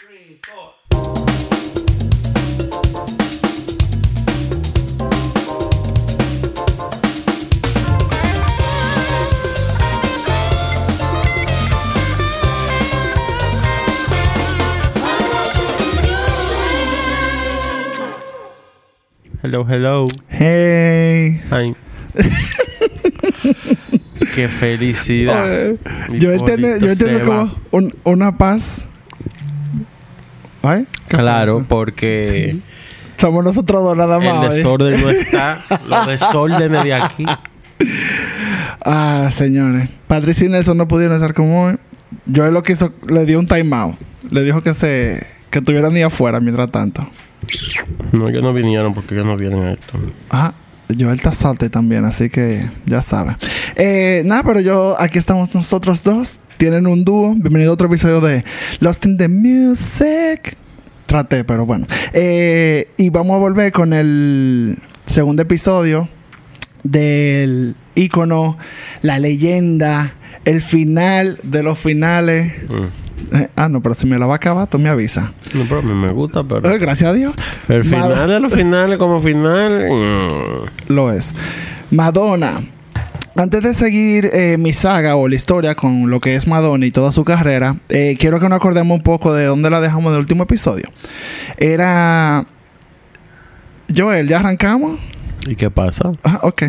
three, four. Hello, hello. Hey. Ay. Qué felicidad. Oye, Mi yo entiendo, yo entiendo como un- una paz. ¿Ay? ¿Qué fue Claro, porque Somos nosotros dos nada más. el ¿eh? desorden no está. Los desórdenes de aquí. Ah, señores. Patricia y Nelson no pudieron estar como hoy. Yo lo que hizo, le dio un timeout. Le dijo que se que estuvieran ahí afuera mientras tanto. No, ellos no vinieron porque ellos no vienen a esto. Ah, Joel está salte también, así que ya saben. Eh, nada, pero yo, aquí estamos nosotros dos. Tienen un dúo. Bienvenido a otro episodio de Lost in the Music. Traté, pero bueno. Eh, y vamos a volver con el segundo episodio del ícono, la leyenda, el final de los finales. Mm. Eh, ah, no, pero si me la va a acabar, tú me avisas. No, pero a mí me gusta, pero. Eh, gracias a Dios. El Mad- final de los finales, como final. mm. Lo es. Madonna. Antes de seguir eh, mi saga o la historia con lo que es Madonna y toda su carrera, eh, quiero que nos acordemos un poco de dónde la dejamos del último episodio. Era. Joel, ¿ya arrancamos? ¿Y qué pasa? Ah, ok.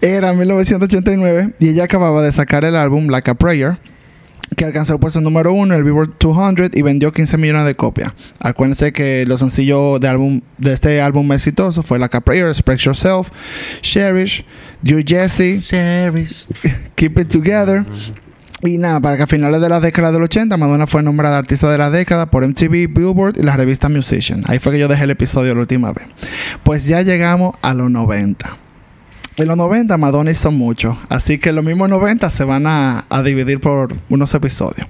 Era 1989 y ella acababa de sacar el álbum Like a Prayer, que alcanzó el puesto número uno en el Billboard 200 y vendió 15 millones de copias. Acuérdense que los sencillos de, álbum, de este álbum exitoso fue Like a Prayer, Express Yourself, Cherish, Dear Jessie, Keep It Together. Y nada, para que a finales de la década del 80, Madonna fue nombrada artista de la década por MTV, Billboard y la revista Musician. Ahí fue que yo dejé el episodio la última vez. Pues ya llegamos a los 90. En los 90 Madonna hizo mucho, así que los mismos 90 se van a, a dividir por unos episodios.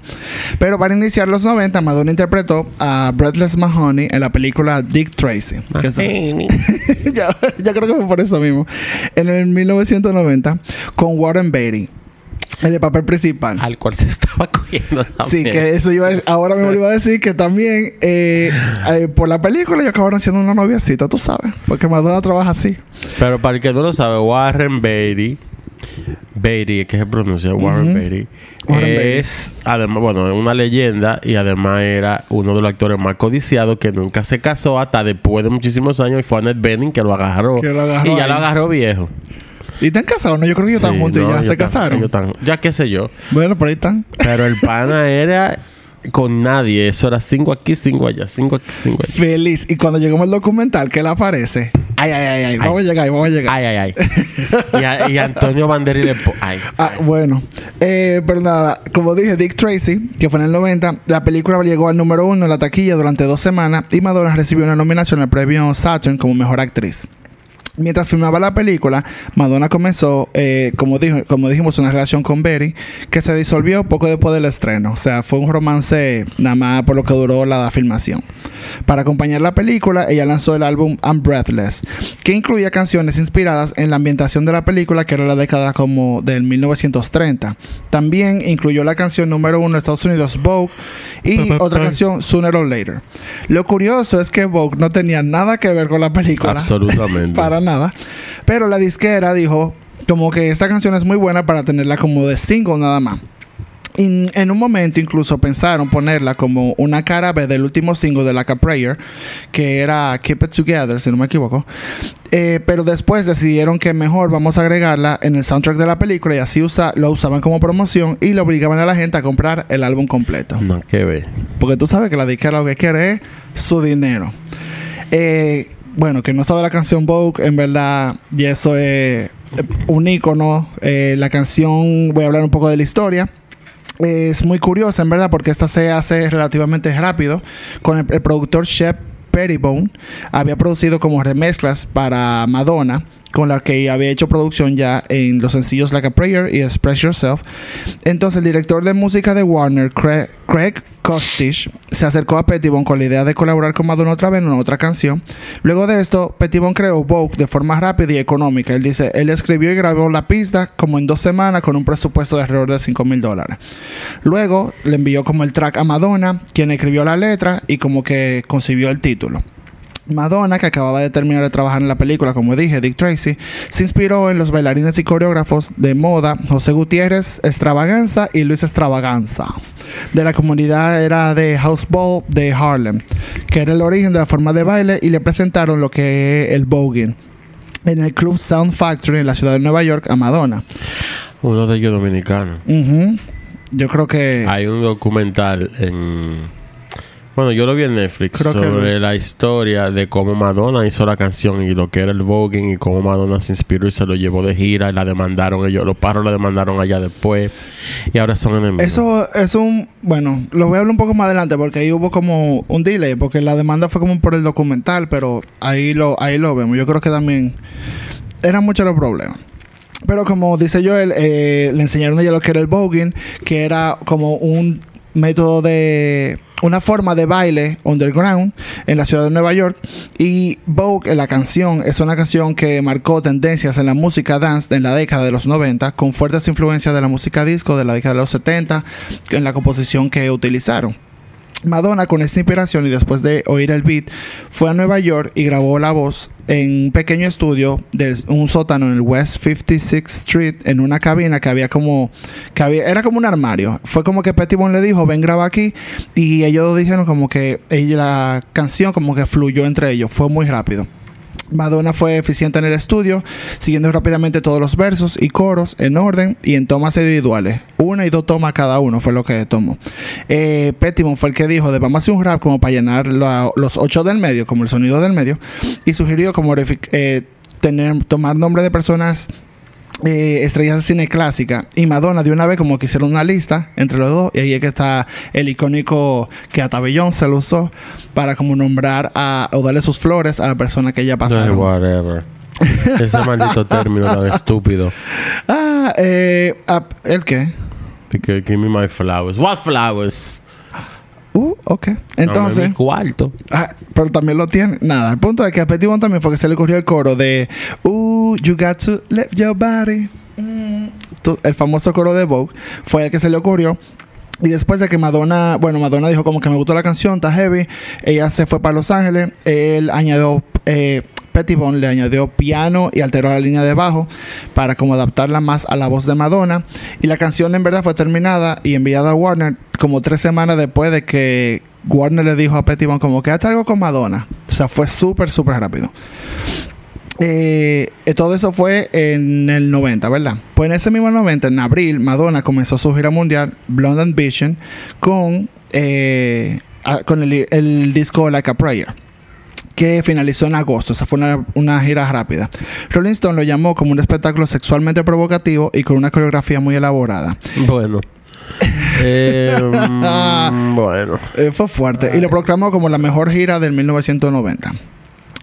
Pero para iniciar los 90, Madonna interpretó a Breathless Mahoney en la película Dick Tracy. que ya creo que fue por eso mismo. En el 1990, con Warren Beatty. En el papel principal. Al cual se estaba cogiendo también. Sí, que eso iba a, ahora mismo le iba a decir que también eh, eh, por la película ellos acabaron siendo una noviacita, tú sabes, porque Madonna trabaja así. Pero para el que no lo sabe, Warren Beatty, Beatty, es que se pronuncia Warren Ujú. Beatty, Warren Beatty. es además, bueno, es una leyenda y además era uno de los actores más codiciados que nunca se casó hasta después de muchísimos años y fue Annette Bening que lo agarró. Que lo agarró y ya lo agarró viejo. ¿Y están casados? No, yo creo que ellos están juntos no, y ya se casaron. ya qué sé yo. Bueno, por ahí están. Pero el pana era con nadie. Eso era cinco aquí, cinco allá, cinco aquí, cinco allá. Feliz. Y cuando llegamos al documental, que él aparece. Ay, ay, ay, ay. Vamos a llegar, vamos a llegar. Ay, ay, ay. y, a- y Antonio Banderi le... Ay. Ah, bueno. Eh, pero nada, como dije, Dick Tracy, que fue en el 90, la película llegó al número uno en la taquilla durante dos semanas y Madonna recibió una nominación al premio Saturn como mejor actriz. Mientras filmaba la película, Madonna comenzó, eh, como, dijo, como dijimos, una relación con Betty que se disolvió poco después del estreno. O sea, fue un romance nada más por lo que duró la filmación. Para acompañar la película, ella lanzó el álbum I'm Breathless, que incluía canciones inspiradas en la ambientación de la película, que era la década como del 1930. También incluyó la canción número uno de Estados Unidos, Vogue, y Pa, pa, otra canción, Sooner or Later. Lo curioso es que Vogue no tenía nada que ver con la película. Absolutamente. para nada. Pero la disquera dijo como que esta canción es muy buena para tenerla como de single nada más. En un momento incluso pensaron ponerla como una cara B del último single de Like a Prayer, que era Keep It Together, si no me equivoco. Eh, pero después decidieron que mejor vamos a agregarla en el soundtrack de la película y así usa, lo usaban como promoción y le obligaban a la gente a comprar el álbum completo. No, qué ve. Porque tú sabes que la disquera lo que quiere es su dinero. Eh, bueno, que no sabe la canción Vogue, en verdad, y eso es un icono. Eh, la canción, voy a hablar un poco de la historia. Es muy curiosa, en verdad, porque esta se hace relativamente rápido. Con el, productor Shep Pettibone, había producido como remezclas para Madonna con la que había hecho producción ya en los sencillos Like a Prayer y Express Yourself. Entonces el director de música de Warner, Craig, Craig se acercó a Pettibone con la idea de colaborar con Madonna otra vez en otra canción. Luego de esto, Pettibone creó Vogue de forma rápida y económica. Él dice, él escribió y grabó la pista como en dos semanas con un presupuesto de alrededor de 5 mil dólares. Luego le envió como el track a Madonna, quien escribió la letra y como que concibió el título. Madonna, que acababa de terminar de trabajar en la película, como dije, Dick Tracy, se inspiró en los bailarines y coreógrafos de moda José Gutiérrez Extravaganza y Luis Extravaganza. De la comunidad era de House Ball de Harlem, que era el origen de la forma de baile y le presentaron lo que es el voguing en el club Sound Factory en la ciudad de Nueva York a Madonna. Uno de ellos dominicano. Yo creo que... Hay un documental en. Bueno, yo lo vi en Netflix Creo sobre la historia de cómo Madonna hizo la canción y lo que era el voguing y cómo Madonna se inspiró y se lo llevó de gira y la demandaron ellos. Los paros la demandaron allá después y ahora son enemigos. Eso es un... Bueno, lo voy a hablar un poco más adelante porque ahí hubo como un delay, porque la demanda fue como por el documental, pero ahí lo, ahí lo vemos. Yo creo que también eran muchos los problemas. Pero como dice Joel, eh, le enseñaron a ella lo que era el voguing, que era como un método de una forma de baile underground en la ciudad de Nueva York y Vogue la canción es una canción que marcó tendencias en la música dance en la década de los 90 con fuertes influencias de la música disco de la década de los 70 en la composición que utilizaron. Madonna con esta inspiración y después de oír el beat fue a Nueva York y grabó la voz en un pequeño estudio de un sótano en el West 56th Street en una cabina que había como que había, era como un armario. Fue como que Pettibone le dijo, "Ven graba aquí" y ellos dijeron como que ella la canción como que fluyó entre ellos, fue muy rápido. Madonna fue eficiente en el estudio, siguiendo rápidamente todos los versos y coros en orden y en tomas individuales. Una y dos tomas cada uno fue lo que tomó. Eh, Pettibone fue el que dijo vamos a hacer un rap como para llenar los ocho del medio, como el sonido del medio, y sugirió como eh, tener, tomar nombre de personas eh, estrellas de cine clásica y Madonna de una vez como que hicieron una lista entre los dos y ahí es que está el icónico que a Tabellón se lo usó para como nombrar a, o darle sus flores a la persona que ella Ay, pasaron. whatever. Ese maldito término tan estúpido. ah, eh, ah, ¿el qué? Que, Give me my flowers. What flowers? Uh, ok. Entonces, mi cuarto. ah, pero también lo tiene. Nada, el punto es que a Petit Bon también fue que se le ocurrió el coro de Uh, you got to let your body. mm". El famoso coro de Vogue fue el que se le ocurrió. Y después de que Madonna, bueno, Madonna dijo como que me gustó la canción, está heavy, ella se fue para Los Ángeles, él añadió, eh, Pettibone le añadió piano y alteró la línea de bajo para como adaptarla más a la voz de Madonna. Y la canción en verdad fue terminada y enviada a Warner como tres semanas después de que Warner le dijo a Pettibone como que hazte algo con Madonna. O sea, fue súper, súper rápido. Eh, eh, todo eso fue en el 90, ¿verdad? Pues en ese mismo 90, en abril, Madonna comenzó su gira mundial Blonde Ambition con, eh, con el, el disco Like a Prayer que finalizó en agosto. Esa fue una, una gira rápida. Rolling Stone lo llamó como un espectáculo sexualmente provocativo y con una coreografía muy elaborada. Bueno. Eh, mm, bueno. Fue fuerte y lo proclamó como la mejor gira del 1990.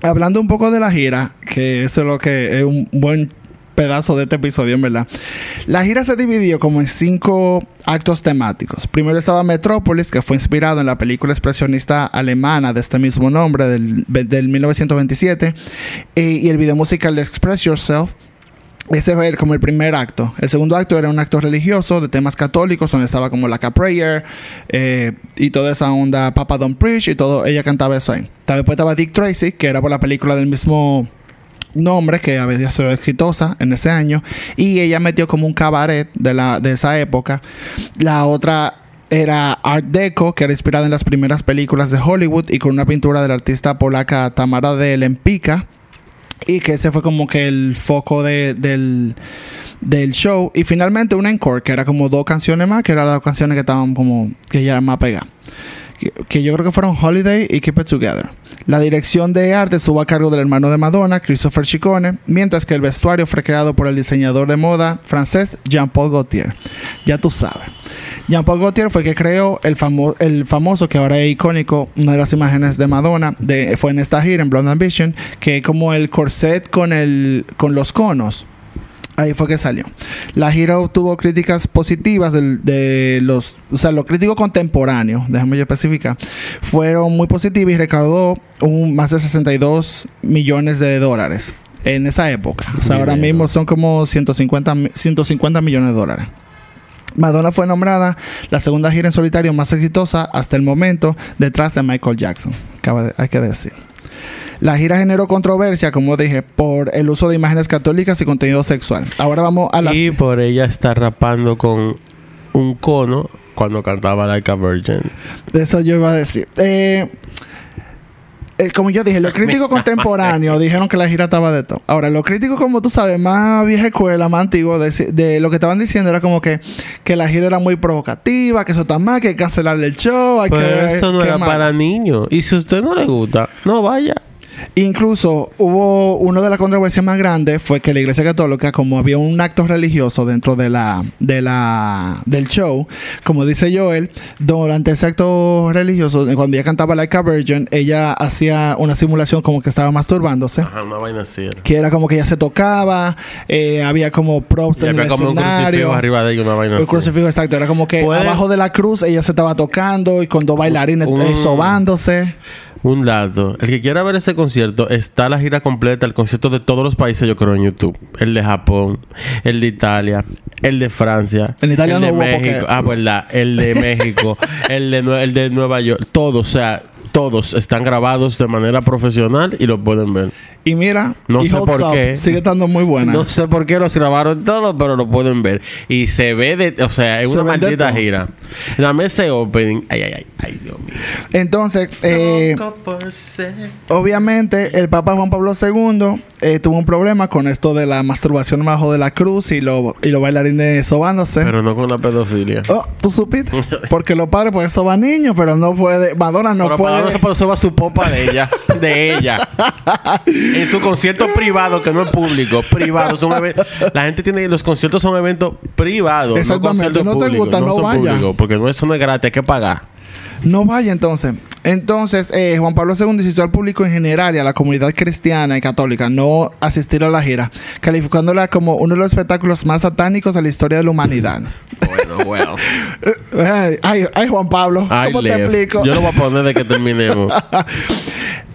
Hablando un poco de la gira, que eso es lo que es un buen pedazo de este episodio, en verdad. La gira se dividió como en cinco actos temáticos. Primero estaba Metrópolis, que fue inspirado en la película expresionista alemana de este mismo nombre del, del 1927, eh, y el video musical de Express Yourself, ese fue como el primer acto. El segundo acto era un acto religioso de temas católicos, donde estaba como la Prayer eh, y toda esa onda Papa Don't Preach y todo. Ella cantaba eso ahí. Después estaba Dick Tracy, que era por la película del mismo nombre, que había sido exitosa en ese año. Y ella metió como un cabaret de, la, de esa época. La otra era Art Deco, que era inspirada en las primeras películas de Hollywood y con una pintura del artista polaca Tamara de Lempicka. Y que ese fue como que el foco de- del, del show. Y finalmente un encore, que era como dos canciones más, que eran las dos canciones que estaban como, que ya eran más pegadas. Que, yo creo que fueron Holiday y Keep It Together. La dirección de arte estuvo a cargo del hermano de Madonna, Christopher Chicone, mientras que el vestuario fue creado por el diseñador de moda francés Jean-Paul Gaultier. Ya tú sabes. Jean-Paul Gaultier fue el que creó el, famo- el famoso, que ahora es icónico, una de las imágenes de Madonna, de, fue en esta gira, en Blonde Ambition, que es como el corset con, el, con los conos. Ahí fue que salió. La gira obtuvo críticas positivas de los, o sea, los críticos contemporáneos, déjame yo especificar, fueron muy positivas y recaudó un, más de 62 millones de dólares en esa época. O sea, ahora mismo son como 150, mi- 150 millones de dólares. Madonna fue nombrada la segunda gira en solitario más exitosa hasta el momento, detrás de Michael Jackson. Acaba de- hay que decir. La gira generó controversia, como dije, por el uso de imágenes católicas y contenido sexual. Ahora vamos a la... Y por ella estar rapando con un cono cuando cantaba Like a Virgin. Eso yo iba a decir. Eh, eh, como yo dije, los críticos contemporáneos dijeron que la gira estaba de todo. Ahora, los críticos, como tú sabes, más vieja escuela, más antiguos, de, de lo que estaban diciendo era como que, que la gira era muy provocativa, que eso está mal, que hay que cancelarle el show, hay Pero que... eso no que era mal. para niños. Y si a usted no le gusta, no vaya. Incluso hubo una de las controversias más grandes fue que la Iglesia Católica, como había un acto religioso dentro de la, de la del show, como dice Joel, durante ese acto religioso, cuando ella cantaba Like a Virgin, ella hacía una simulación como que estaba masturbándose. Ajá, una vaina así. era. Que era como que ella se tocaba, eh, había como props Y en el había como un crucifijo arriba de ella, una vaina El así. crucifijo, exacto. Era como que Puede- abajo de la cruz ella se estaba tocando y con dos bailarines Un- eh, sobándose. Un dato. El que quiera ver ese concierto, está la gira completa, el concierto de todos los países, yo creo, en YouTube. El de Japón, el de Italia, el de Francia. En Italia el de no hubo porque- México. Ah, verdad. El de México, el, de el de Nueva York. Todos, o sea, todos están grabados de manera profesional y lo pueden ver. Y mira, No y sé por Up qué. Sigue estando muy buena. No sé por qué los grabaron todos, pero lo pueden ver. Y se ve de... O sea, es Se una maldita gira. Dame ese opening. Ay, ay, ay. Ay, Dios mío. Entonces, eh, obviamente, el Papa Juan Pablo II eh, tuvo un problema con esto de la masturbación bajo de la cruz y, lo, y los bailarines sobándose. Pero no con la pedofilia. Oh, ¿Tú supiste? Porque los padres pueden sobar niños, pero no puede... Madonna no pero puede... para dónde se soba su popa de ella, de ella. en su concierto privado, que no es público, privado. Son la gente tiene, los conciertos son eventos privados. Exactamente, no, no te gusta, no vaya. públicos, porque no, eso no es gratis, hay que pagar. No vaya entonces. Entonces, eh, Juan Pablo II insistió al público en general y a la comunidad cristiana y católica no asistir a la gira, calificándola como uno de los espectáculos más satánicos de la historia de la humanidad. Bueno, bueno. ay, Juan Pablo, Ay, ¿cómo te explico? Yo lo voy a poner de que terminemos.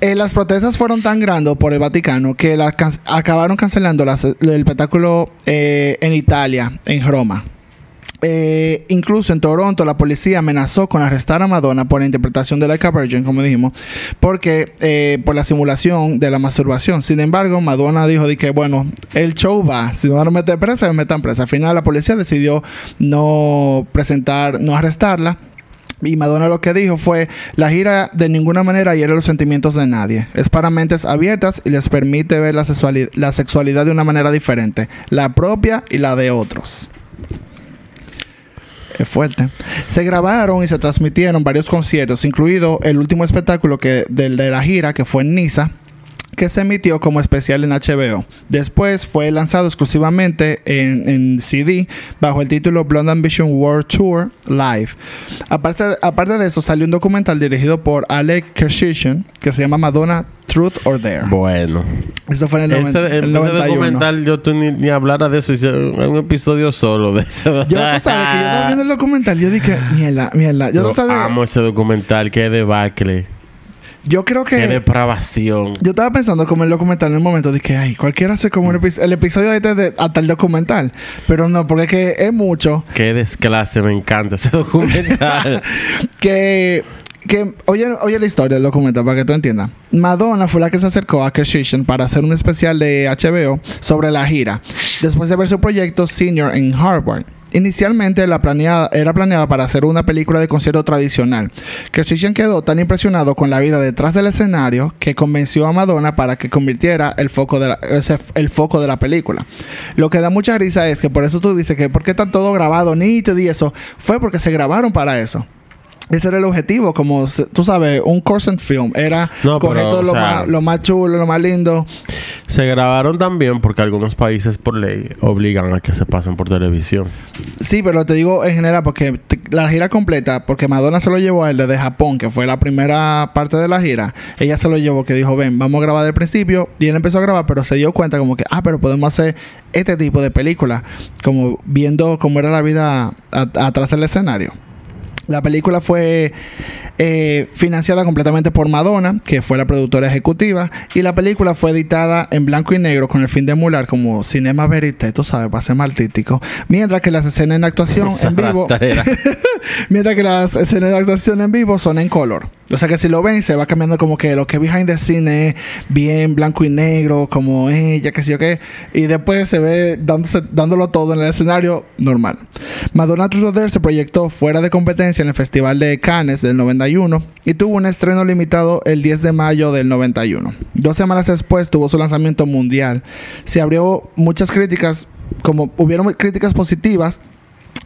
Eh, las protestas fueron tan grandes por el Vaticano que las can- acabaron cancelando las- el espectáculo eh, en Italia, en Roma. Eh, incluso en Toronto la policía amenazó con arrestar a Madonna por la interpretación de Like a Virgin, como dijimos, porque eh, por la simulación de la masturbación. Sin embargo, Madonna dijo de que bueno, el show va, si me van a meter presa, me metan presa. Al final la policía decidió no presentar, no arrestarla. Y Madonna lo que dijo fue, la gira de ninguna manera hiere los sentimientos de nadie. Es para mentes abiertas y les permite ver la sexualidad de una manera diferente, la propia y la de otros. Es fuerte. Se grabaron y se transmitieron varios conciertos, incluido el último espectáculo que, del de la gira, que fue en Niza, que se emitió como especial en HBO. Después fue lanzado exclusivamente en, en CD bajo el título Blonde Ambition World Tour Live. Aparte, aparte de eso, salió un documental dirigido por Alec Kershishan que se llama Madonna Truth or Dare. Bueno. Eso fue en el, Ese, el ese 91. documental, yo tú ni, ni hablara de eso. Hice un episodio solo de eso. Yo, tú sabes que yo estaba viendo el documental, yo dije, mierda, mierda. Yo, de- amo ese documental. Qué debacle. Yo creo Qué que depravación. Yo estaba pensando como el documental en el momento, dije, ay, cualquiera hace como un episodio, el episodio este de hasta el documental. Pero no, porque es que es mucho Qué desclase. Me encanta ese documental. que, que oye, oye la historia del documental para que tú entiendas. Madonna fue la que se acercó a Kershishan para hacer un especial de HBO sobre la gira, después de ver su proyecto Senior en Harvard. Inicialmente la planeada, era planeada para hacer una película de concierto tradicional. Kershishan quedó tan impresionado con la vida detrás del escenario que convenció a Madonna para que convirtiera el foco de la, el foco de la película. Lo que da mucha risa es que por eso tú dices que por qué está todo grabado nítido y eso, fue porque se grabaron para eso. Ese era el objetivo, como tú sabes, un Corsen film. Era No, coger todo lo, sea- más, lo más chulo, lo más lindo. Se grabaron también porque algunos países por ley obligan a que se pasen por televisión. Sí, pero te digo en general porque la gira completa, porque Madonna se lo llevó a él desde Japón, que fue la primera parte de la gira. Ella se lo llevó, que dijo, ven, vamos a grabar del principio. Y él empezó a grabar, pero se dio cuenta como que, ah, pero podemos hacer este tipo de película, como viendo cómo era la vida atrás del escenario. La película fue eh, financiada completamente por Madonna, que fue la productora ejecutiva, y la película fue editada en blanco y negro con el fin de emular como cinema verité, tú sabes, para ser más artístico. Mientras que las escenas en actuación Esa en vivo, mientras que las escenas de actuación en vivo son en color. O sea que si lo ven, se va cambiando como que lo que behind the scene es bien blanco y negro, como ella, que sé yo qué, y después se ve dándose, dándolo todo en el escenario normal. Madonna Dare se proyectó fuera de competencia en el Festival de Cannes del 91 y tuvo un estreno limitado el 10 de mayo del 91. Dos semanas después tuvo su lanzamiento mundial. Se abrió muchas críticas, como hubieron críticas positivas,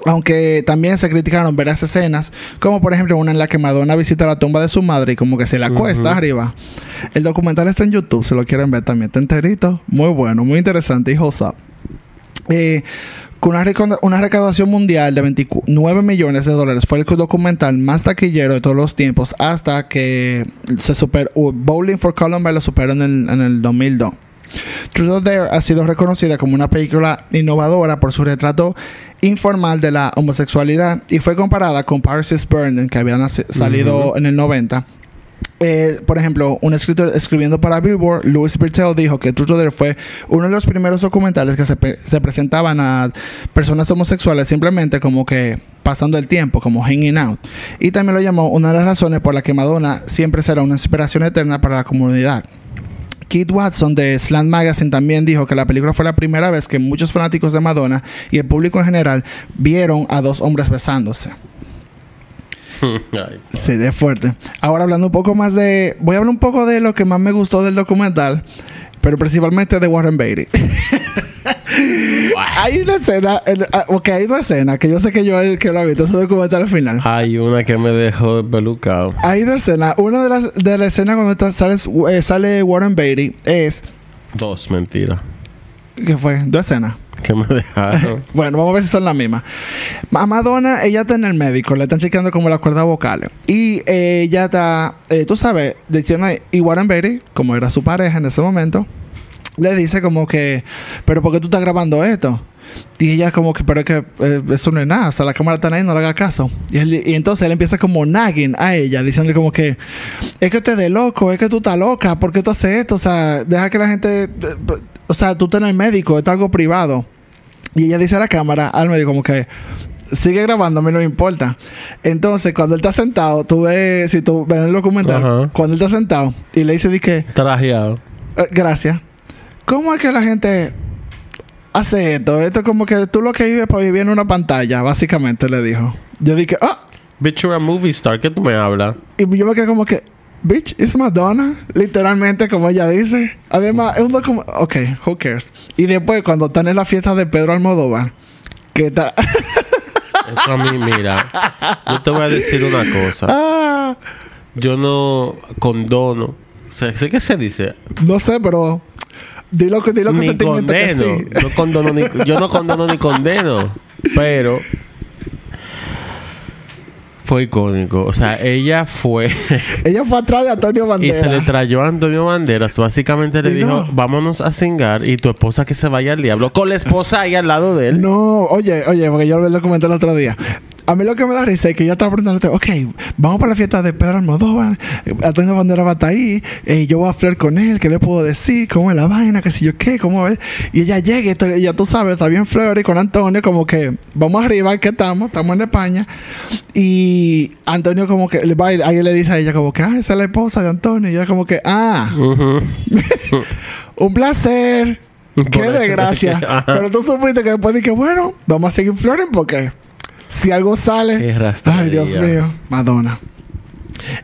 aunque también se criticaron varias escenas, como por ejemplo una en la que Madonna visita la tumba de su madre y como que se la acuesta arriba. El documental está en YouTube, si lo quieren ver también. Está enterito, muy bueno, muy interesante y up. Eh, con una, una recaudación mundial de 29 millones de dólares fue el documental más taquillero de todos los tiempos hasta que se superó Bowling for Columbine lo superó en el, en el 2002. Truth or Dare ha sido reconocida como una película innovadora por su retrato informal de la homosexualidad y fue comparada con Paris is Burning que había salido en el 90 eh, por ejemplo, un escritor escribiendo para Billboard, Louis Bertel dijo que Truth or Dare fue uno de los primeros documentales que se, pe- se presentaban a personas homosexuales simplemente como que pasando el tiempo, como hanging out. Y también lo llamó una de las razones por la que Madonna siempre será una inspiración eterna para la comunidad. Keith Watson de Slant Magazine también dijo que la película fue la primera vez que muchos fanáticos de Madonna y el público en general vieron a dos hombres besándose. Sí, es fuerte. Ahora hablando un poco más de... Voy a hablar un poco de lo que más me gustó del documental, pero principalmente de Warren Beatty. hay una escena, el- ah, ok, hay dos escenas que yo sé que yo el que lo ha visto ese documental al final. Hay una que me dejó pelucado. Hay dos escenas. Una de las de la escena cuando está- sale, eh, sale Warren Beatty es... Dos, mentira. ¿Qué fue? Dos escenas. Que me dejaron. Bueno, vamos a ver si son las mismas. A Madonna, ella está en el médico, le están chequeando como las cuerdas vocales. Y eh, ella está, eh, tú sabes, diciendo, y Warren Beatty, como era su pareja en ese momento, le dice como que, pero ¿por qué tú estás grabando esto? Y ella como que, pero es que eh, eso no es nada, o sea, la cámara está ahí, no le haga caso. Y, él- y entonces él empieza como nagging a ella, diciéndole como que, es que usted es de loco, es que tú estás loca, ¿por qué tú haces esto? O sea, deja que la gente, o sea, tú estás en el médico, esto es algo privado. Y ella dice a la cámara, al médico como que, sigue grabando, a mí no me importa. Entonces, cuando él está sentado, tú ves, si tú ves el documental, cuando él está sentado y le dice, di que, Trajeado. eh, gracias. ¿Cómo es que la gente hace esto? Esto es como que tú lo que vives para vivir en una pantalla, básicamente, le dijo. Yo dije, ah, Bitch, you're a movie star. ¿Qué tú me hablas? y yo me quedé como que, bitch, it's Madonna, literalmente, como ella dice. Además, es un documento, ok, who cares. Y después, cuando están en la fiesta de Pedro Almodóvar, que está, Eso a mí, mira. Yo te voy a decir una cosa. ah, Yo no condono. O sea, sé que se dice. no sé, pero dilo que dilo con Ni condeno. sí. No condono ni, yo no condono ni condeno. Pero. Fue icónico. O sea, ella fue. Ella fue atrás de Antonio y Banderas. se le trayó a Antonio Banderas. Básicamente le Y dijo: no. Vámonos a cingar y tu esposa que se vaya al diablo. Con la esposa ahí al lado de él. No, oye, oye, porque yo lo comenté el otro día. A mí lo que me da risa es que ella estaba preguntando, ok, vamos para la fiesta de Pedro Almodóvar, eh, Antonio Bandera va a estar ahí, eh, yo voy a hablar con él, ¿qué le puedo decir? ¿Cómo es la vaina? ¿Qué sé yo qué? ¿Cómo es? Y ella llega, y y ya tú sabes, está bien flirty con Antonio, como que vamos arriba, ¿qué estamos? Estamos en España. Y Antonio como que le va y alguien le dice a ella como que, ah, esa es la esposa de Antonio. Y ella como que, ah, un placer. Qué desgracia. Pero tú supiste que después dije, bueno, vamos a seguir flores porque si algo sale. Ay, Dios mío, Madonna.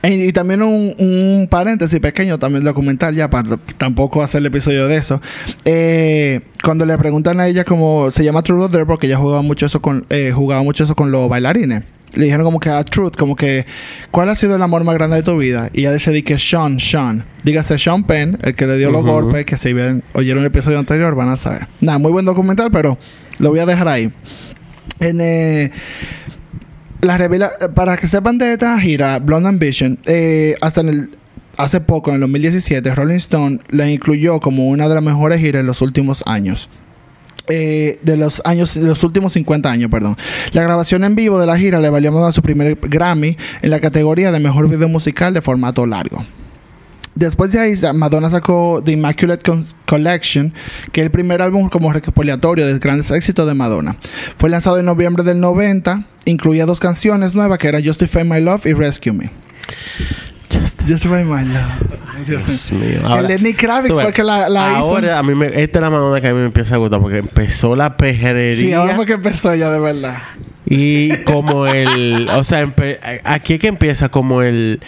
Y, también un, un paréntesis pequeño, también documental, ya para tampoco hacer el episodio de eso. Eh, cuando le preguntan a ella cómo se llama True Dare, porque ella jugaba mucho eso con, eh, jugaba mucho eso con los bailarines. le dijeron como que a Truth, como que, ¿cuál ha sido el amor más grande de tu vida? Y ella dice que Sean, Sean. Dígase Sean Penn, el que le dio los Ujú. golpes, que si bien oyeron el episodio anterior van a saber. Nada, muy buen documental, pero lo voy a dejar ahí. En, eh, la revela para que sepan de esta gira, Blonde Ambition, eh, hasta en el hace poco, en el 2017, Rolling Stone la incluyó como una de las mejores giras de los últimos años. Eh, de los años, de los últimos 50 años, perdón. La grabación en vivo de la gira le valió a su primer Grammy en la categoría de mejor video musical de formato largo. Después de ahí, Madonna sacó The Immaculate Collection, que es el primer álbum como recopilatorio de grandes éxitos de Madonna. Fue lanzado en noviembre del 90, incluía dos canciones nuevas que eran Justify My Love y Rescue Me. Justify My Love. Dios Dios mío. Ahora- Lenny Kravitz fue que la, la ahora hizo. a mí me, esta es la Madonna que a mí me empieza a gustar porque empezó la pejerería Sí, ahora fue que empezó ella de verdad. y como el, o sea, aquí es que empieza como el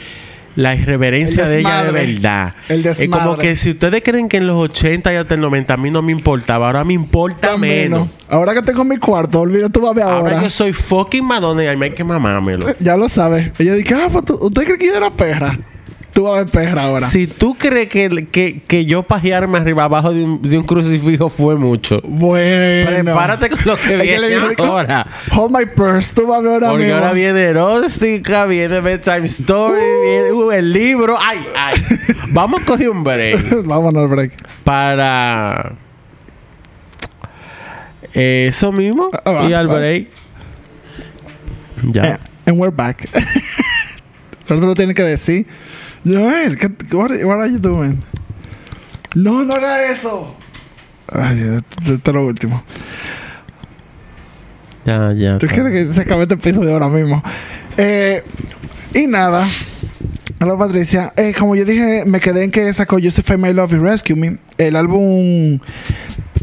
la irreverencia El de ella de verdad. El Es como que si ustedes creen que en los 80 y hasta el 90 a mí no me importaba, ahora me importa menos. Ahora que tengo mi cuarto, olvida tú ver Ahora, ahora. yo soy fucking Madonna y a mí hay que mamármelo. Ya lo sabes. Ella dice, ah, pues tú- ¿usted cree que yo era perra? Tú vas a ver perra ahora. Si tú crees que, que, que yo pajearme arriba abajo de un, de un crucifijo fue mucho, Bueno. prepárate con lo que viene ahora. Hold my purse. Tú vas a ver ahora Porque ahora viene erótica, viene bedtime story, viene uh, el libro. Ay, ay. Vamos a coger un break Vámonos al break. para eso mismo Ah, va, y al va. break. Ya. Eh, and we're back. Pero tú lo tienes que decir. Joel, ¿qué, what, what are you doing? No, no haga eso. Ay, esto esto es lo último. Ya, ya. ¿Tú quieres que se acabe este episodio ahora mismo? Eh, y nada. Hola Patricia. Eh, como yo dije, me quedé en que sacó Justify My Love y Rescue Me. El álbum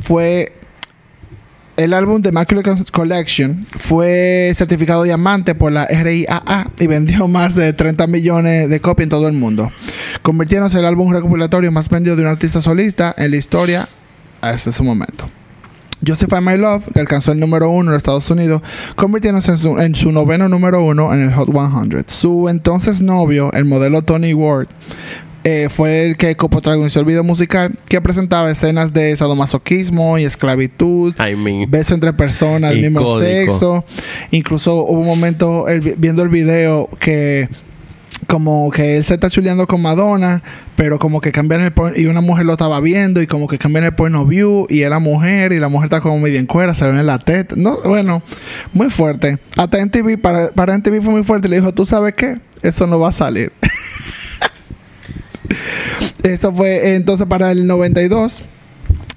fue. El álbum de Immaculate Collection fue certificado diamante por la RIAA y vendió más de 30 millones de copias en todo el mundo, convirtiéndose en el álbum recopilatorio más vendido de un artista solista en la historia hasta ese momento. Justify My Love, que alcanzó el número uno en Estados Unidos, convirtiéndose en su, en su noveno número uno en el Hot 100. Su entonces novio, el modelo Tony Ward, eh, fue el que coprotagonizó el video musical que presentaba escenas de sadomasoquismo y esclavitud, I mean. beso entre personas del mismo sexo. Incluso hubo un momento el viendo el video que como que él se está chuleando con Madonna, pero como que cambian el point y una mujer lo estaba viendo y como que cambian el point of view y era mujer y la mujer está como medio en cuera, se ve en la teta. No, bueno, muy fuerte. Hasta en TV, para, para en TV fue muy fuerte y le dijo, ¿tú sabes qué? Eso no va a salir. Eso fue entonces para el 92.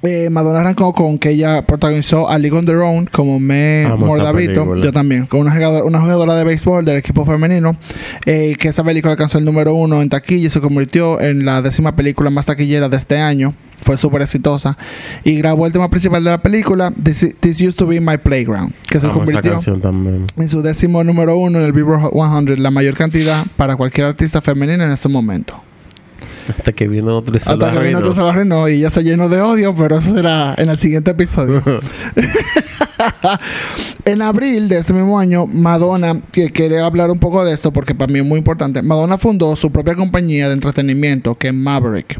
Eh, Madonna arrancó con que ella protagonizó a League on Their Own como me Amo Mordavito. Yo también, con una jugadora, una jugadora de béisbol del equipo femenino. eh, que esa película alcanzó el número uno en taquilla y se convirtió en la décima película más taquillera de este año. Fue súper exitosa. Y grabó el tema principal de la película, This, This Used to Be My Playground, que se Amo convirtió en su décimo número uno en el Billboard Hot 100, la mayor cantidad para cualquier artista femenina en ese momento. Hasta que viene otro se Hasta que vino se lo arruinó y ya se llenó de odio, pero eso será en el siguiente episodio. en abril de ese mismo año, Madonna, que quiere hablar un poco de esto porque para mí es muy importante, Madonna fundó su propia compañía de entretenimiento que es Maverick.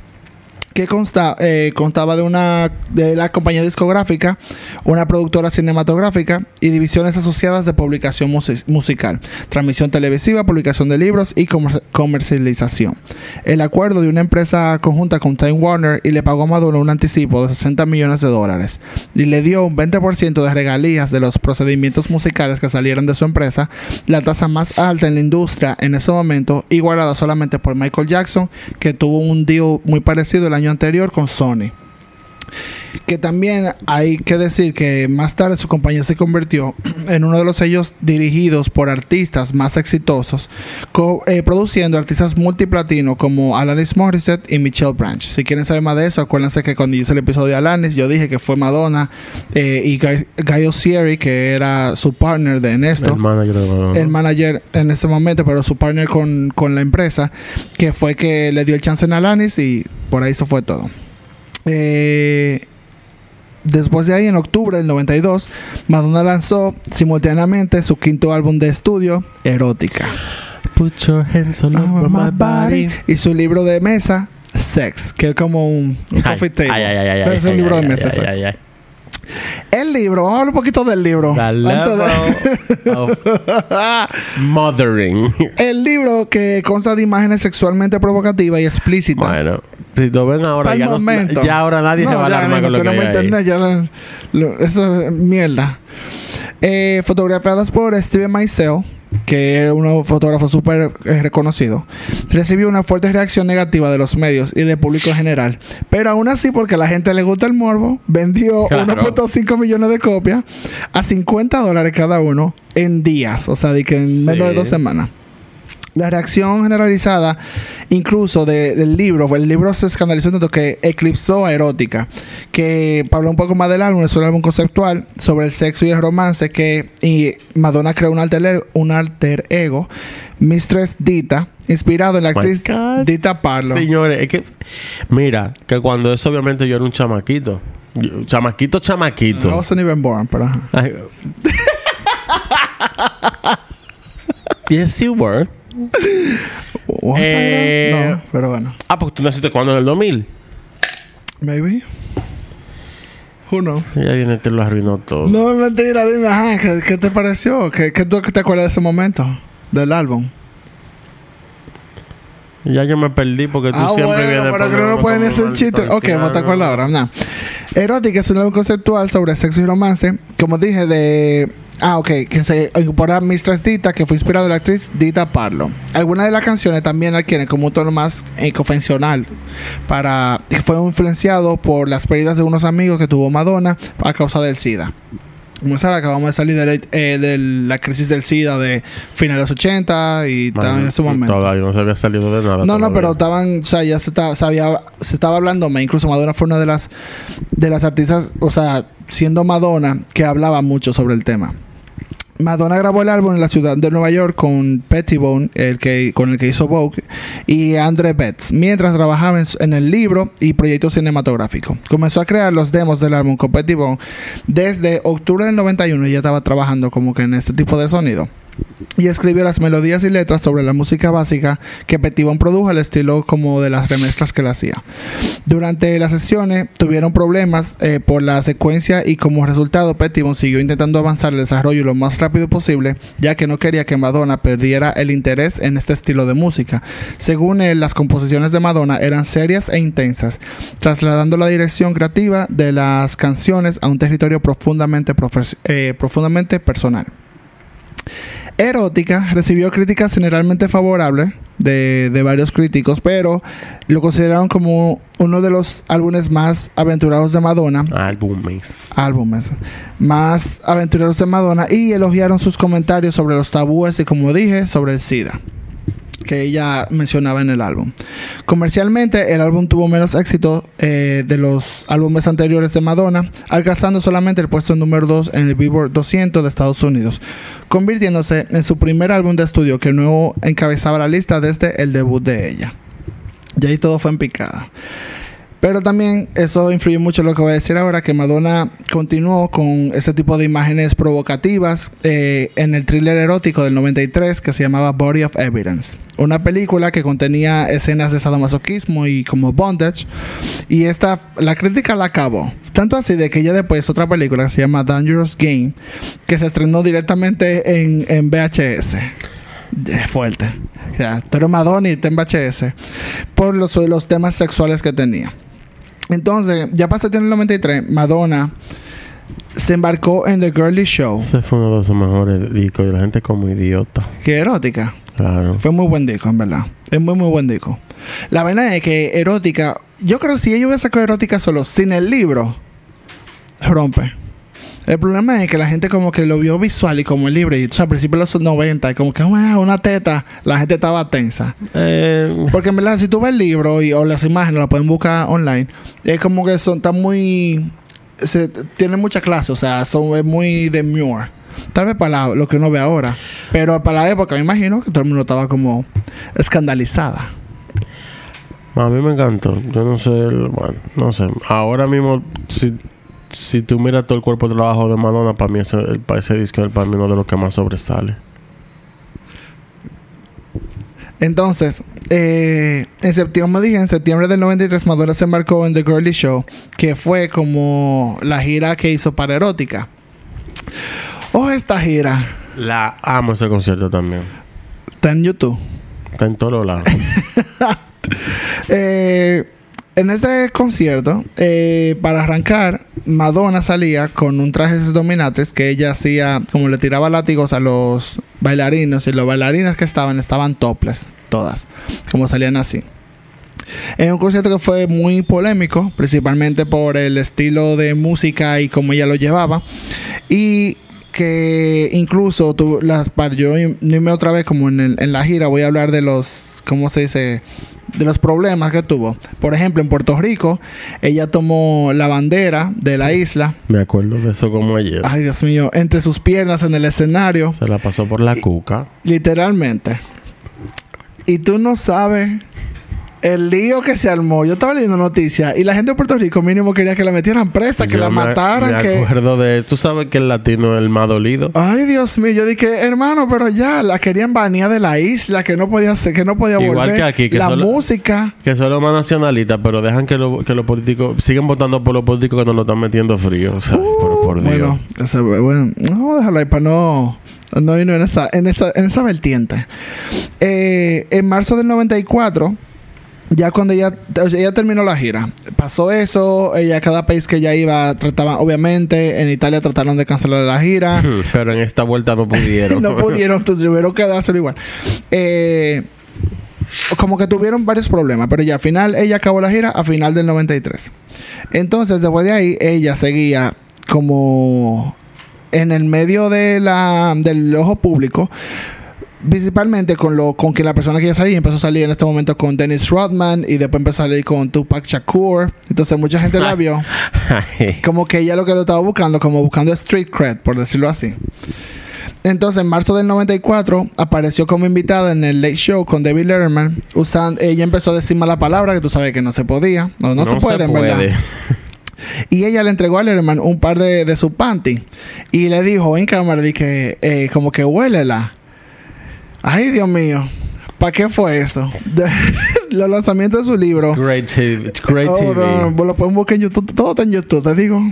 Que consta, eh, contaba de una de la compañía discográfica, una productora cinematográfica y divisiones asociadas de publicación musi- musical, transmisión televisiva, publicación de libros y comer- comercialización. El acuerdo de una empresa conjunta con Time Warner y le pagó a Madonna un anticipo de 60 millones de dólares y le dio un 20% de regalías de los procedimientos musicales que salieran de su empresa, la tasa más alta en la industria en ese momento, igualada solamente por Michael Jackson, que tuvo un deal muy parecido el año anterior con Sony. Que también hay que decir que más tarde su compañía se convirtió en uno de los sellos dirigidos por artistas más exitosos, eh, produciendo artistas multiplatino como Alanis Morissette y Michelle Branch. Si quieren saber más de eso, acuérdense que cuando hice el episodio de Alanis, yo dije que fue Madonna eh, y Guy, Guy que era su partner de Ernesto El manager de Madonna. el manager en ese momento, pero su partner con, con la empresa, que fue que le dio el chance en Alanis y por ahí se fue todo. Eh, Después de ahí, en octubre del 92, Madonna lanzó simultáneamente su quinto álbum de estudio, Erótica. Put your hands all over my body. Y su libro de mesa, Sex, que es como un, un coffee table. Ay, ay, ay, ay, Pero es un libro de mesa. El libro, vamos a hablar un poquito del libro. The Antes de- level of mothering. El libro que consta de imágenes sexualmente provocativas y explícitas. Bueno, si lo ven ahora, ya, no- momento. ya ahora nadie No, se va a alarmar con lo que hay ahí. internet, ya la- lo- eso es mierda. Eh, fotografiadas por Steven Meisel, que es un fotógrafo súper eh, reconocido, recibió una fuerte reacción negativa de los medios y del público en general. Pero aún así, porque a la gente le gusta el morbo, vendió Claro. 1.5 millones de copias a 50 dólares cada uno en días, o sea, de que en Sí. menos de dos semanas. La reacción generalizada, incluso de- del libro, el libro se escandalizó tanto que eclipsó a Erótica, que para hablar un poco más del álbum, es un álbum conceptual sobre el sexo y el romance que y Madonna creó un alter, un alter ego, Mistress Dita, inspirado en la Oh actriz. Dita Parlo. Señores, es que... Mira, que cuando eso obviamente yo era un chamaquito. Yo- chamaquito, chamaquito. I wasn't even born, pero yes, you were. Eh? No, pero bueno. Ah, porque tú naciste cuando en el 2000. Maybe. Who knows? Ya viene, te lo arruinó todo. No, mentira, dime, ajá, ¿qué, qué te pareció? ¿Qué, qué tú te acuerdas de ese momento del álbum? Ya yo me perdí porque tú ah, siempre bueno, vienes pero que no pueden hacer chiste. Ok, no te anciano. acuerdas ahora, no. Erótica es un álbum conceptual sobre sexo y romance. Como dije, de. Ah, ok, que se incorpora a Mistress Dita, que fue inspirado en la actriz Dita Parlo. Algunas de las canciones también adquieren como un tono más eh, convencional. Para, y fue influenciado por las pérdidas de unos amigos que tuvo Madonna a causa del SIDA. Como sabe, acabamos de salir de, la- eh, de la crisis del SIDA de finales de los 80 y estaba en ese momento. Todavía no se había salido de nada. No, no, pero estaban, o sea, ya se estaba, se había- se estaba hablando, incluso Madonna fue una de las de las artistas, o sea, siendo Madonna, que hablaba mucho sobre el tema. Madonna grabó el álbum en la ciudad de Nueva York con Pettibone, el que, con el que hizo Vogue, y Andre Betts, mientras trabajaba en, el libro y proyecto cinematográfico. Comenzó a crear los demos del álbum con Pettibone desde octubre del 91 y ya estaba trabajando como que en este tipo de sonido y escribió las melodías y letras sobre la música básica que Pettibon produjo al estilo como de las remezclas que él hacía. Durante las sesiones tuvieron problemas eh, por la secuencia y como resultado Pettibon siguió intentando avanzar el desarrollo lo más rápido posible ya que no quería que Madonna perdiera el interés en este estilo de música. Según él, las composiciones de Madonna eran serias e intensas, trasladando la dirección creativa de las canciones a un territorio profundamente, eh, profundamente personal. Erótica recibió críticas generalmente favorables de, de varios críticos, pero lo consideraron como uno de los álbumes más aventurados de Madonna, Álbumes. álbumes más aventureros de Madonna y elogiaron sus comentarios sobre los tabúes y como dije, sobre el SIDA que ella mencionaba en el álbum. Comercialmente, el álbum tuvo menos éxito eh, de los álbumes anteriores de Madonna, alcanzando solamente el puesto número 2 en el Billboard 200 de Estados Unidos, convirtiéndose en su primer álbum de estudio que no encabezaba la lista desde el debut de ella. Y ahí todo fue en picada. Pero también eso influye mucho en lo que voy a decir ahora, que Madonna continuó con ese tipo de imágenes provocativas eh, en el thriller erótico del 93 que se llamaba Body of Evidence. Una película que contenía escenas de sadomasoquismo y como bondage. Y esta, la crítica la acabó. Tanto así de que ella después otra película que se llama Dangerous Game, que se estrenó directamente en, en VHS. Es fuerte. O sea, Madonna y está en. Por los, los temas sexuales que tenía. Entonces, ya pasó en el 93, Madonna se embarcó en The Girly Show. Ese fue uno de sus mejores discos y la gente como idiota. Que erótica. Claro. Fue muy buen disco, en verdad. Es muy, muy buen disco. La vaina es que erótica. Yo creo que si ellos hubieran sacado erótica solo sin el libro, rompe. El problema es que la gente como que lo vio visual y como el libro. Y o sea, al principio de los 90, y como que "Ah, una teta, la gente estaba tensa. Eh, Porque en verdad, si tú ves el libro y, o las imágenes, las pueden buscar online, es como que son tan muy. Se, tienen mucha clase, o sea, son es muy demure. Tal vez para la- lo que uno ve ahora. Pero para la época, me imagino que todo el mundo estaba como escandalizada. a mí me encantó. Yo no sé, el- bueno, no sé. Ahora mismo, si, si tú miras todo el cuerpo de trabajo de Madonna, para mí ese, el- para ese disco es para mí uno de los que más sobresale. Entonces, eh, en septiembre, dije, en septiembre del 93 Madonna se embarcó en The Girly Show, que fue como la gira que hizo para Erótica. Oh, esta gira La amo ese concierto también. está en YouTube. Está en todos lados. Eh, en este concierto, eh, para arrancar, Madonna salía con un traje de dominatrix que ella hacía, como le tiraba látigos a los bailarinos y los bailarinas que estaban, estaban topless, todas, como salían así. Es un concierto que fue muy polémico, principalmente por el estilo de música y cómo ella lo llevaba. Y que incluso las yo dime otra vez como en la gira voy a hablar de los cómo se dice de los problemas que tuvo por ejemplo en Puerto Rico ella tomó la bandera de la isla Me acuerdo de eso como ayer. ay Dios mío entre sus piernas en el escenario Se la pasó por la cuca. literalmente y tú no sabes el lío que se armó yo estaba leyendo noticias y la gente de Puerto Rico mínimo quería que la metieran presa que Yo la me- mataran Me que acuerdo de... Tú sabes que el latino es el más dolido. Ay, Dios mío, yo dije, hermano, pero ya la querían banear de la isla, que no podía ser, que no podía Igual volver. que aquí, que la solo- música. Que son los más nacionalistas, pero dejan que, lo- que los políticos... Siguen votando por los políticos que nos lo están metiendo frío. O sea, por, por Dios. Bueno, ese- bueno, vamos a dejarlo ahí para no, no irnos en esa, en esa, en esa vertiente. Eh, en marzo del 94, ya cuando ella, ella terminó la gira, pasó eso, ella cada país que ella iba trataban, obviamente, en Italia trataron de cancelar la gira. Pero en esta vuelta no pudieron. no pudieron, tu- tuvieron que dárselo igual. Eh, como que tuvieron varios problemas, pero ya al final ella acabó la gira a final del 93. Entonces, después de ahí, ella seguía como en el medio de la, del ojo público. Principalmente con lo con que la persona que ella salía empezó a salir en este momento con Dennis Rodman y después empezó a salir con Tupac Shakur. Entonces mucha gente la vio como que ella lo que lo estaba buscando, como buscando street cred, por decirlo así. Entonces, en marzo del 94, apareció como invitada en el Late Show con David Letterman. Usando, ella empezó a decir mala palabra, que tú sabes que no se podía. No, no, se puede, en verdad. Y ella le entregó a Letterman un par de, de su panty. Y le dijo en cámara, dije, eh, como que huélela. Ay, Dios mío. ¿Para qué fue eso? Los lanzamientos de su libro. Great TV. Great Oh, TV. no, no, lo pueden buscar en YouTube. Todo está en YouTube, te digo.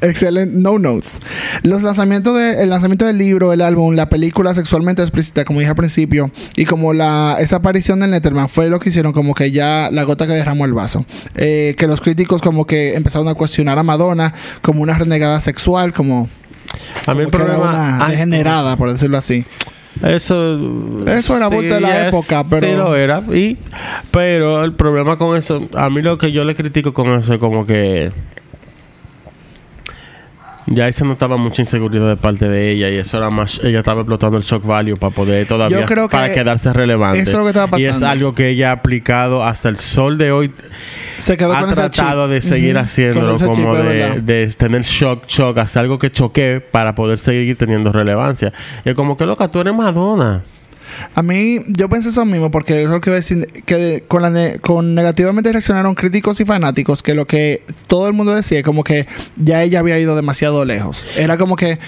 Excelente. No notes. Los lanzamientos de, el lanzamiento del libro, el álbum, la película sexualmente explícita, como dije al principio, y como la esa aparición del Letterman fue lo que hicieron como que ya la gota que derramó el vaso. Eh, que los críticos como que empezaron a cuestionar a Madonna como una renegada sexual, como, A mí el problema... degenerada, por decirlo así. Eso... Eso era bulto de la época, pero- Sí lo era. Y, pero el problema con eso... A mí lo que yo le critico con eso es como que... Ya ahí se notaba mucha inseguridad de parte de ella y eso era más... Ella estaba explotando el shock value para poder todavía... Yo creo que para quedarse relevante. eso es lo que estaba Y es pasando. algo que ella ha aplicado hasta el sol de hoy. Se quedó ha con ese tratado chip. de seguir Ujú. haciéndolo ese chip, como de, de tener shock, shock, hacer algo que choque para poder seguir teniendo relevancia. Y como que loca, tú eres Madonna. A mí, yo pensé eso mismo porque es lo que iba a decir, que con, la ne- con negativamente reaccionaron críticos y fanáticos, que lo que todo el mundo decía, como que ya ella había ido demasiado lejos. Era como que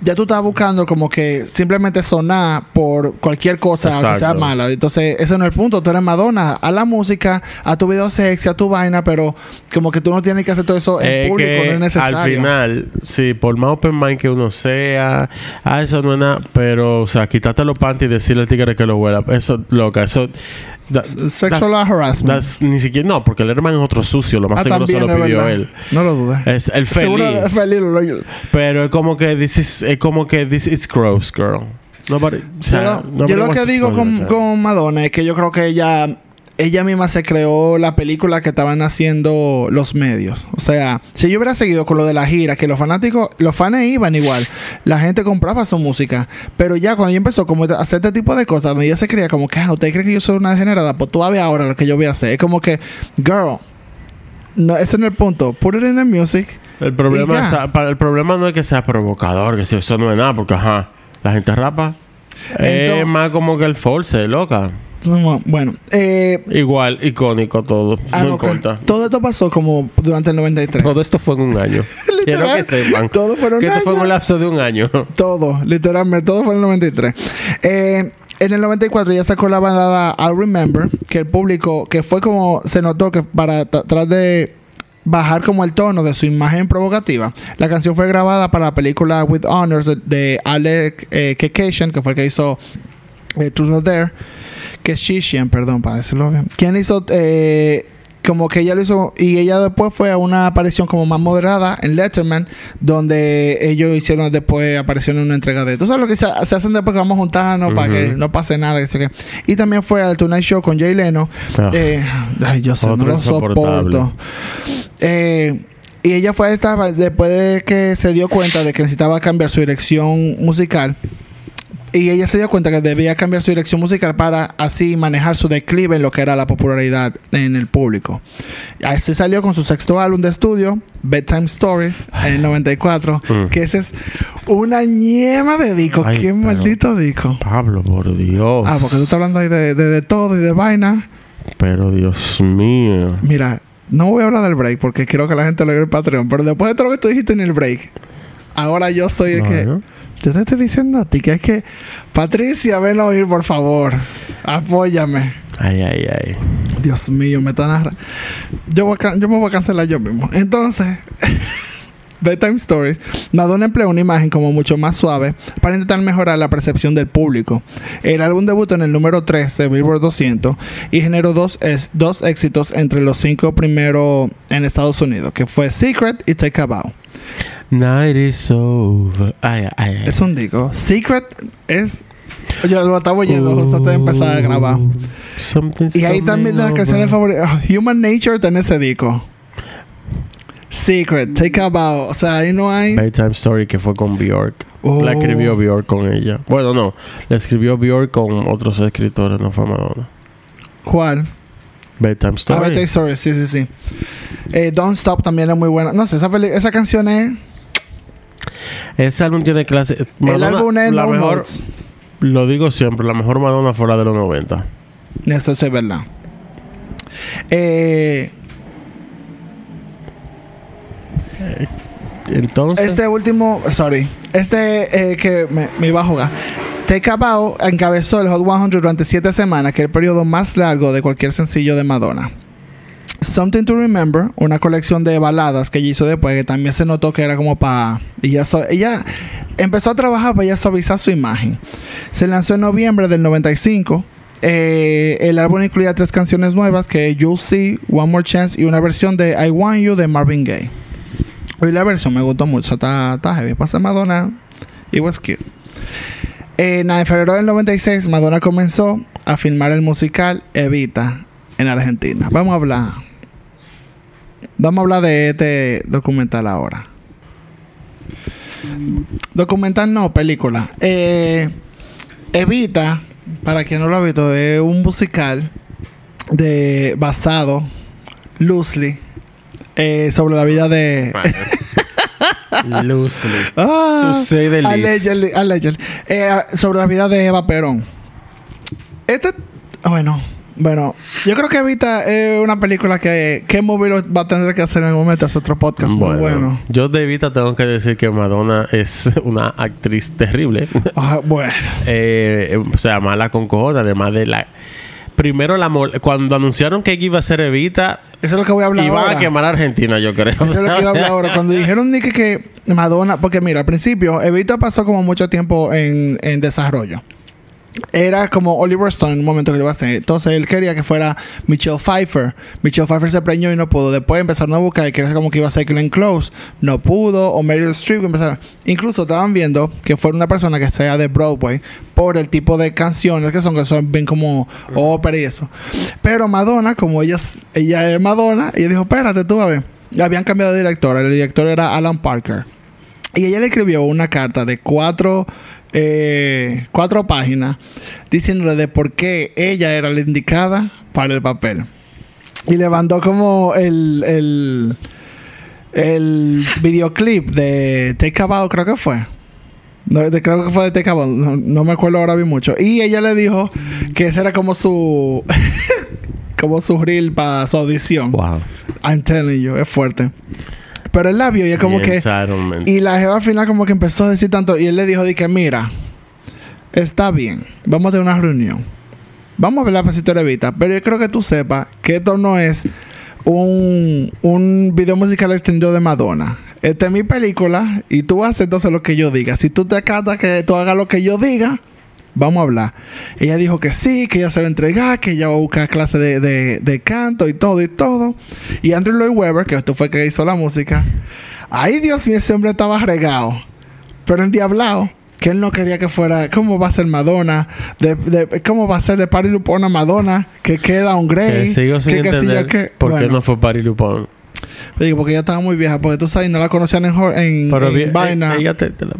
ya tú estabas buscando como que simplemente sonar por cualquier cosa que sea Exacto. mala. Entonces, ese no es el punto. Tú eres Madonna, a la música, a tu video sexy, a tu vaina, pero como que tú no tienes que hacer todo eso en Es público, no es necesario. Al final, sí, por más open mind que uno sea, ah, eso no es nada, pero, o sea, quítate los panties y decirle al tigre que lo huela. Eso, loca, eso. that- Sexual harassment. that's ni siquiera, no, porque el hermano es otro sucio, lo más Ah, seguro se lo pidió verdad. él. No lo dudes. Es el Seguro feliz. feliz, Pero es como que this is, es como que this is gross, girl. Nobody, o sea, yo lo, nobody yo lo wants que digo con, con Madonna es que yo creo que ella ella misma se creó la película que estaban haciendo los medios. O sea, si yo hubiera seguido con lo de la gira, que los fanáticos, los fans iban igual, la gente compraba su música, pero ya cuando ella empezó como a hacer este tipo de cosas, donde ella se creía como que, ah, ¿usted cree que yo soy una degenerada? Pues tú ver ahora lo que yo voy a hacer. Es como que, girl, no, ese no es el punto. Put it in the music. El problema, es, el problema no es que sea provocador, que eso no es nada, porque ajá, la gente rapa. es Entonces- más como que el force, loca. Bueno, eh, Igual, icónico todo. ah, no, importa. todo esto pasó como durante el 93. Todo esto fue en un año. Quiero Literal, que sepan. todo fue en un que esto fue en un lapso de un año. Todo, literalmente, todo fue en el 93. Eh, en el 94 ya sacó la balada I Remember, que el público, que fue como, se notó que para tra- tratar de bajar como el tono de su imagen provocativa, la canción fue grabada para la película With Honors de, de Alec eh, que fue el que hizo eh, Truth or Dare, que Shishian, perdón, para decirlo bien. Quien hizo eh, como que ella lo hizo y ella después fue a una aparición como más moderada en Letterman donde ellos hicieron después apareció en una entrega de tú sabes lo que se, se hacen después que vamos a juntarnos para que no pase nada que qué. y también fue al Tonight Show con Jay Leno Ah. Eh, ay yo sé no lo soporto Eh, y ella fue esta después de que se dio cuenta de que necesitaba cambiar su dirección musical y ella se dio cuenta que debía cambiar su dirección musical para así manejar su declive en lo que era la popularidad en el público. Así salió con su sexto álbum de estudio, Bedtime Stories, en el 94, Mm. que ese es una ñema de disco. Ay, ¡Qué maldito disco! Pablo, por Dios. Ah, porque tú estás hablando ahí de, de- de todo y de vaina. Pero Dios mío. Mira, no voy a hablar del break porque quiero que la gente lo vea en Patreon, pero después de todo lo que tú dijiste en el break, ahora yo soy el que... Yo te estoy diciendo a ti que es que... Patricia, ven a oír, por favor. Apóyame. Ay, ay, ay. Dios mío, me están arra- yo, voy a yo me voy a cancelar yo mismo. Entonces, Bedtime Stories, Madonna empleó una imagen como mucho más suave para intentar mejorar la percepción del público. El álbum debutó en el número 3 de Billboard 200 y generó dos, es- dos éxitos entre los cinco primeros en Estados Unidos, que fue Secret y Take a Bow. Night is over. Ay, ay, ay. Es un disco. Secret es... Yo lo estaba oyendo justo antes de empezar a grabar. Y ahí también las canciones favoritas. Ah, Human Nature está en ese disco. Secret, Take a Bow. O sea, ahí no hay. Bedtime Story que fue con Bjork. Oh. La escribió Bjork con ella. Bueno, no. La escribió Bjork con otros escritores, no fue Madonna. ¿Cuál? Bedtime Ah, Story. Bedtime Story, sí, sí, sí. Eh, Don't Stop también es muy buena. No sé, esa, esa canción es. Ese álbum tiene clase. el Madonna, álbum es la No mejor, Notes. Lo digo siempre, la mejor Madonna fue la de los 90. Eso sí es verdad. Eh, Entonces. este último, sorry, este eh, que me, me iba a jugar. Take a Bow encabezó el Hot 100 durante 7 semanas, que es el periodo más largo de cualquier sencillo de Madonna. Something to Remember, una colección de baladas que ella hizo después, que también se notó que era como para... Ella, so- ella empezó a trabajar para ella suavizar su imagen. Se lanzó en noviembre del 95. Eh, el álbum incluía tres canciones nuevas, que You'll See, One More Chance y una versión de I Want You de Marvin Gaye. Hoy la versión me gustó mucho, está, está heavy. Pasa Madonna, it was cute. En, en febrero del 96, Madonna comenzó a filmar el musical Evita en Argentina. Vamos a hablar. Vamos a hablar de este documental ahora. Documental no, película. Eh, Evita, para quien no lo ha visto, es un musical de basado loosely eh, sobre la vida de Loosely. Ah, allegedly, allegedly. Eh, sobre la vida de Eva Perón. Este, bueno, bueno, yo creo que Evita es una película que, que Movie lo va a tener que hacer en algún momento, es otro podcast muy Bueno, yo de Evita tengo que decir que Madonna es una actriz terrible. Ah, bueno, Eh, o sea, mala con cojones, además de la... Primero, la cuando anunciaron que iba a ser Evita, eso es lo que voy a hablar iban ahora. a quemar a Argentina, yo creo. Eso es lo que iba a hablar ahora. Cuando dijeron que, que Madonna, porque mira, al principio Evita pasó como mucho tiempo en, en desarrollo. Era como Oliver Stone en un momento que lo iba a hacer. Entonces él quería que fuera Michelle Pfeiffer. Michelle Pfeiffer se preñó y no pudo. Después empezaron a buscar y quería como que iba a ser Glenn Close. No pudo. O Meryl Streep empezaron. Incluso estaban viendo que fuera una persona que sea de Broadway por el tipo de canciones que son, que son bien como ópera y eso. Pero Madonna, como ella, ella es Madonna, ella dijo, espérate tú a ver. Habían cambiado de director. El director era Alan Parker. Y ella le escribió una carta de cuatro, eh, cuatro páginas diciéndole de por qué ella era la indicada para el papel. Y le mandó como el, el, el videoclip de Take a Bow, creo que fue. No, de- creo que fue de Tecabón. No, no me acuerdo ahora bien mucho. Y ella le dijo que ese era como su. como su reel para su audición. Wow. I'm telling you, es fuerte. Pero él la vio y es como que. Y la jeva al final como que empezó a decir tanto. Y él le dijo de que, mira, está bien. Vamos a tener una reunión. Vamos a ver la pasito de Vita. Pero yo creo que tú sepas que esto no es un, un video musical extendido de Madonna. Esta es mi película y tú haces entonces lo que yo diga. Si tú te acatas que tú hagas lo que yo diga, vamos a hablar. Ella dijo que sí, que ella se va a entregar, que ella va a buscar clase de, de- de canto y todo y todo. Y Andrew Lloyd Webber, que esto fue que hizo la música, ay Dios mío, ese hombre estaba regado, pero endiablado. Que él no quería que fuera, ¿cómo va a ser Madonna? De, de- ¿Cómo va a ser de Party Lupona Madonna? Que queda un Que Grey. que qué yo entender qué. por qué Bueno, no fue Pari Lupón. Digo, porque ella estaba muy vieja, porque tú sabes, no la conocían en, en, Pero en bien, vaina. ella te, te la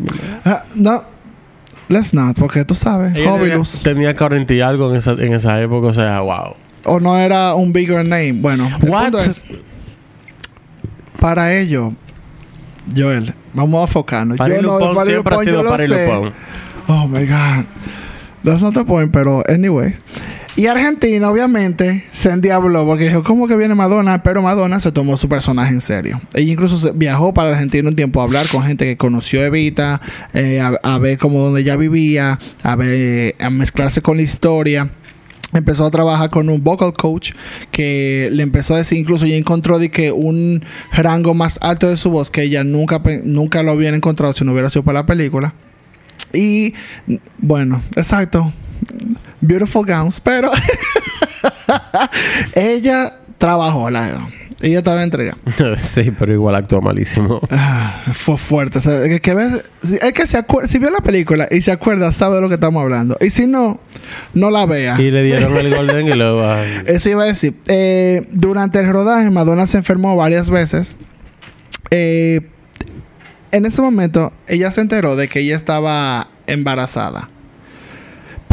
Ah, no, let's not, porque tú sabes, Ella tenía, Hobilus. tenía 40 y algo en esa, en esa época, o sea, wow. O no era un bigger name. Bueno, el What? punto es, para ello, Joel, vamos a enfocarnos. Pari Yo no, Lupón Pari siempre ha Lupón, yo sido sé. Lupón. Oh my God. That's not the point, pero anyway. Y Argentina, obviamente, se endiabló porque dijo, ¿cómo que viene Madonna? Pero Madonna se tomó su personaje en serio. Ella incluso viajó para Argentina un tiempo a hablar con gente que conoció Evita, eh, a, a ver cómo donde ella vivía, a ver, a mezclarse con la historia. Empezó a trabajar con un vocal coach que le empezó a decir, incluso ella encontró de que un rango más alto de su voz que ella nunca, nunca lo hubiera encontrado si no hubiera sido para la película. Y bueno, exacto. Beautiful gowns, pero ella trabajó, la ella estaba entregada. sí, pero igual actuó malísimo. Ah, fue fuerte. O sea, el que si, el que se acuerda, si vio la película y se acuerda, sabe de lo que estamos hablando. Y si no, no la vea. Y le dieron el Golden ay, Eso iba a decir. Eh, durante el rodaje, Madonna se enfermó varias veces. Eh, en ese momento, ella se enteró de que ella estaba embarazada.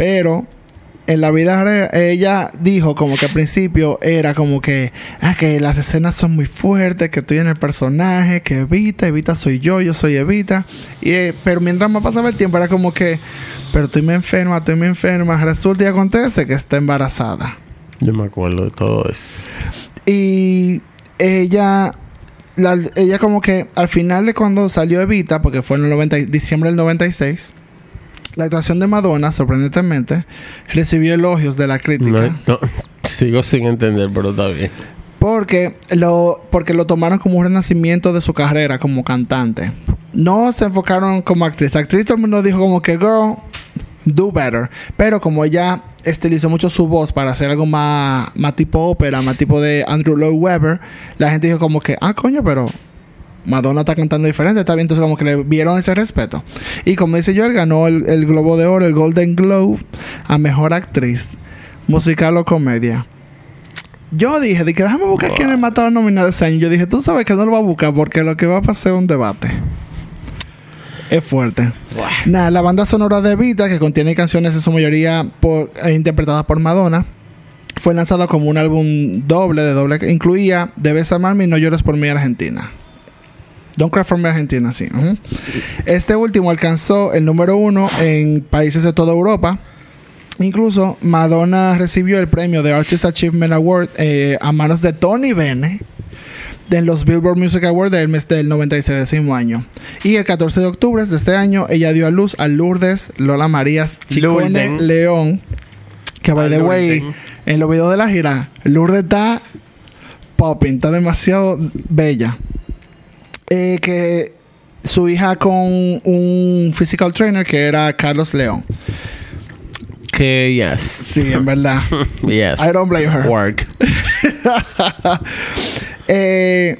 Pero en la vida ella dijo como que al principio era como que, ah, que las escenas son muy fuertes, que estoy en el personaje, que Evita, Evita soy yo, yo soy Evita. Y, eh, pero mientras más pasaba el tiempo era como que, pero estoy muy enferma, estoy muy enferma. Resulta y acontece que está embarazada. Yo me acuerdo de todo eso. Y ella, la- ella como que al final de cuando salió Evita, porque fue en el 90 y- diciembre del 96, la actuación de Madonna, sorprendentemente, recibió elogios de la crítica. No, no, sigo sin entender, pero está bien. Porque lo, porque lo tomaron como un renacimiento de su carrera como cantante. No se enfocaron como actriz. Actriz todo el mundo dijo como que, girl, do better. Pero como ella estilizó mucho su voz para hacer algo más, más tipo ópera, más tipo de Andrew Lloyd Webber, la gente dijo como que, ah, coño, pero Madonna está cantando diferente, está bien. Entonces como que le vieron ese respeto. Y como dice Joel, ganó el, el Globo de Oro, el Golden Globe, a Mejor Actriz, Musical o Comedia. Yo dije, de que déjame buscar quién le mataba nominado ese año. Yo dije, tú sabes que no lo va a buscar porque lo que va a pasar es un debate. Es fuerte. Nada, la banda sonora de Vita, que contiene canciones en su mayoría por- eh, interpretadas por Madonna, fue lanzada como un álbum doble, de doble, que incluía Debes amarme y No llores por mí Argentina. Don't Cry for Me Argentina, sí. ujú. Este último alcanzó el número uno en países de toda Europa. Incluso Madonna recibió el premio de Artist Achievement Award eh, a manos de Tony Bennett en los Billboard Music Awards del mes del 96 décimo año. Y el 14 de octubre de este año, ella dio a luz a Lourdes Lola Marías Chicone. León. Que, by the way, en los videos de la gira, Lourdes está popping, está demasiado bella. Eh, que su hija con un physical trainer que era Carlos León. Que yes. Sí, en verdad. Yes. I don't blame her. Work. Eh,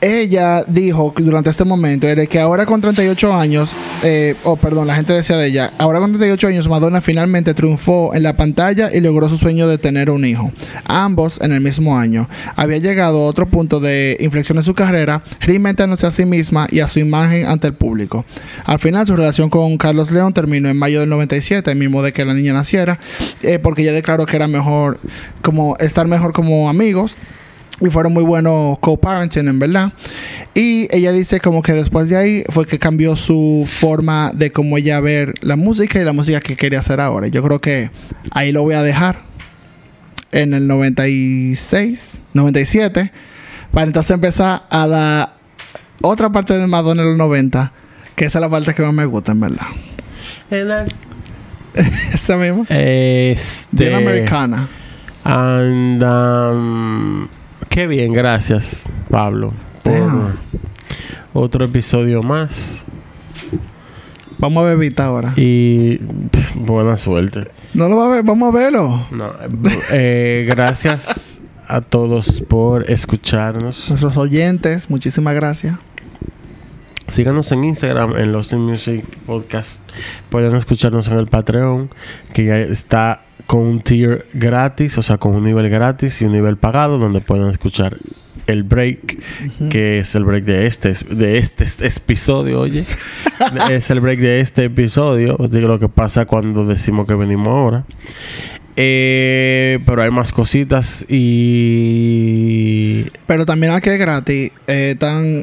ella dijo que durante este momento era que ahora con 38 años, eh, oh perdón, la gente decía de ella, ahora con 38 años Madonna finalmente triunfó en la pantalla y logró su sueño de tener un hijo. Ambos en el mismo año. Había llegado a otro punto de inflexión en su carrera, reinventándose a sí misma y a su imagen ante el público. Al final su relación con Carlos León terminó en mayo del 97, el mismo de que la niña naciera, eh, porque ella declaró que era mejor como estar mejor como amigos Y fueron muy buenos co-parenting, en verdad. Y ella dice como que después de ahí fue que cambió su forma de cómo ella ver la música y la música que quería hacer ahora. Yo creo que ahí lo voy a dejar en el 96, 97, para entonces empezar a la otra parte de Madonna en los 90, que esa es la parte que más me gusta, en verdad. esa misma. Este. Bien americana. And, um, qué bien, gracias, Pablo, por Damn. otro episodio más. Vamos a bebita ahora. Y pff, buena suerte. No lo va a ver, vamos a verlo. No, eh, gracias a todos por escucharnos. Nuestros oyentes, muchísimas gracias. Síganos en Instagram, en Los In Music Podcast. Pueden escucharnos en el Patreon, que ya está con un tier gratis, o sea, con un nivel gratis y un nivel pagado, donde pueden escuchar el break, que es el break de este, de este episodio, oye. es el break de este episodio. Os digo lo que pasa cuando decimos que venimos ahora. Eh, pero hay más cositas y Pero también aquí es gratis. Eh,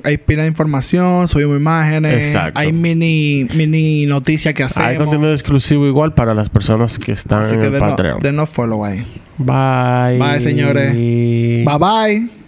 hay pila de información, subimos imágenes. Exacto. Hay mini, mini noticias que hacemos. hay contenido exclusivo igual para las personas que están Así en que el denos, Patreon. denos follow ahí. Bye. Bye, señores. Bye bye.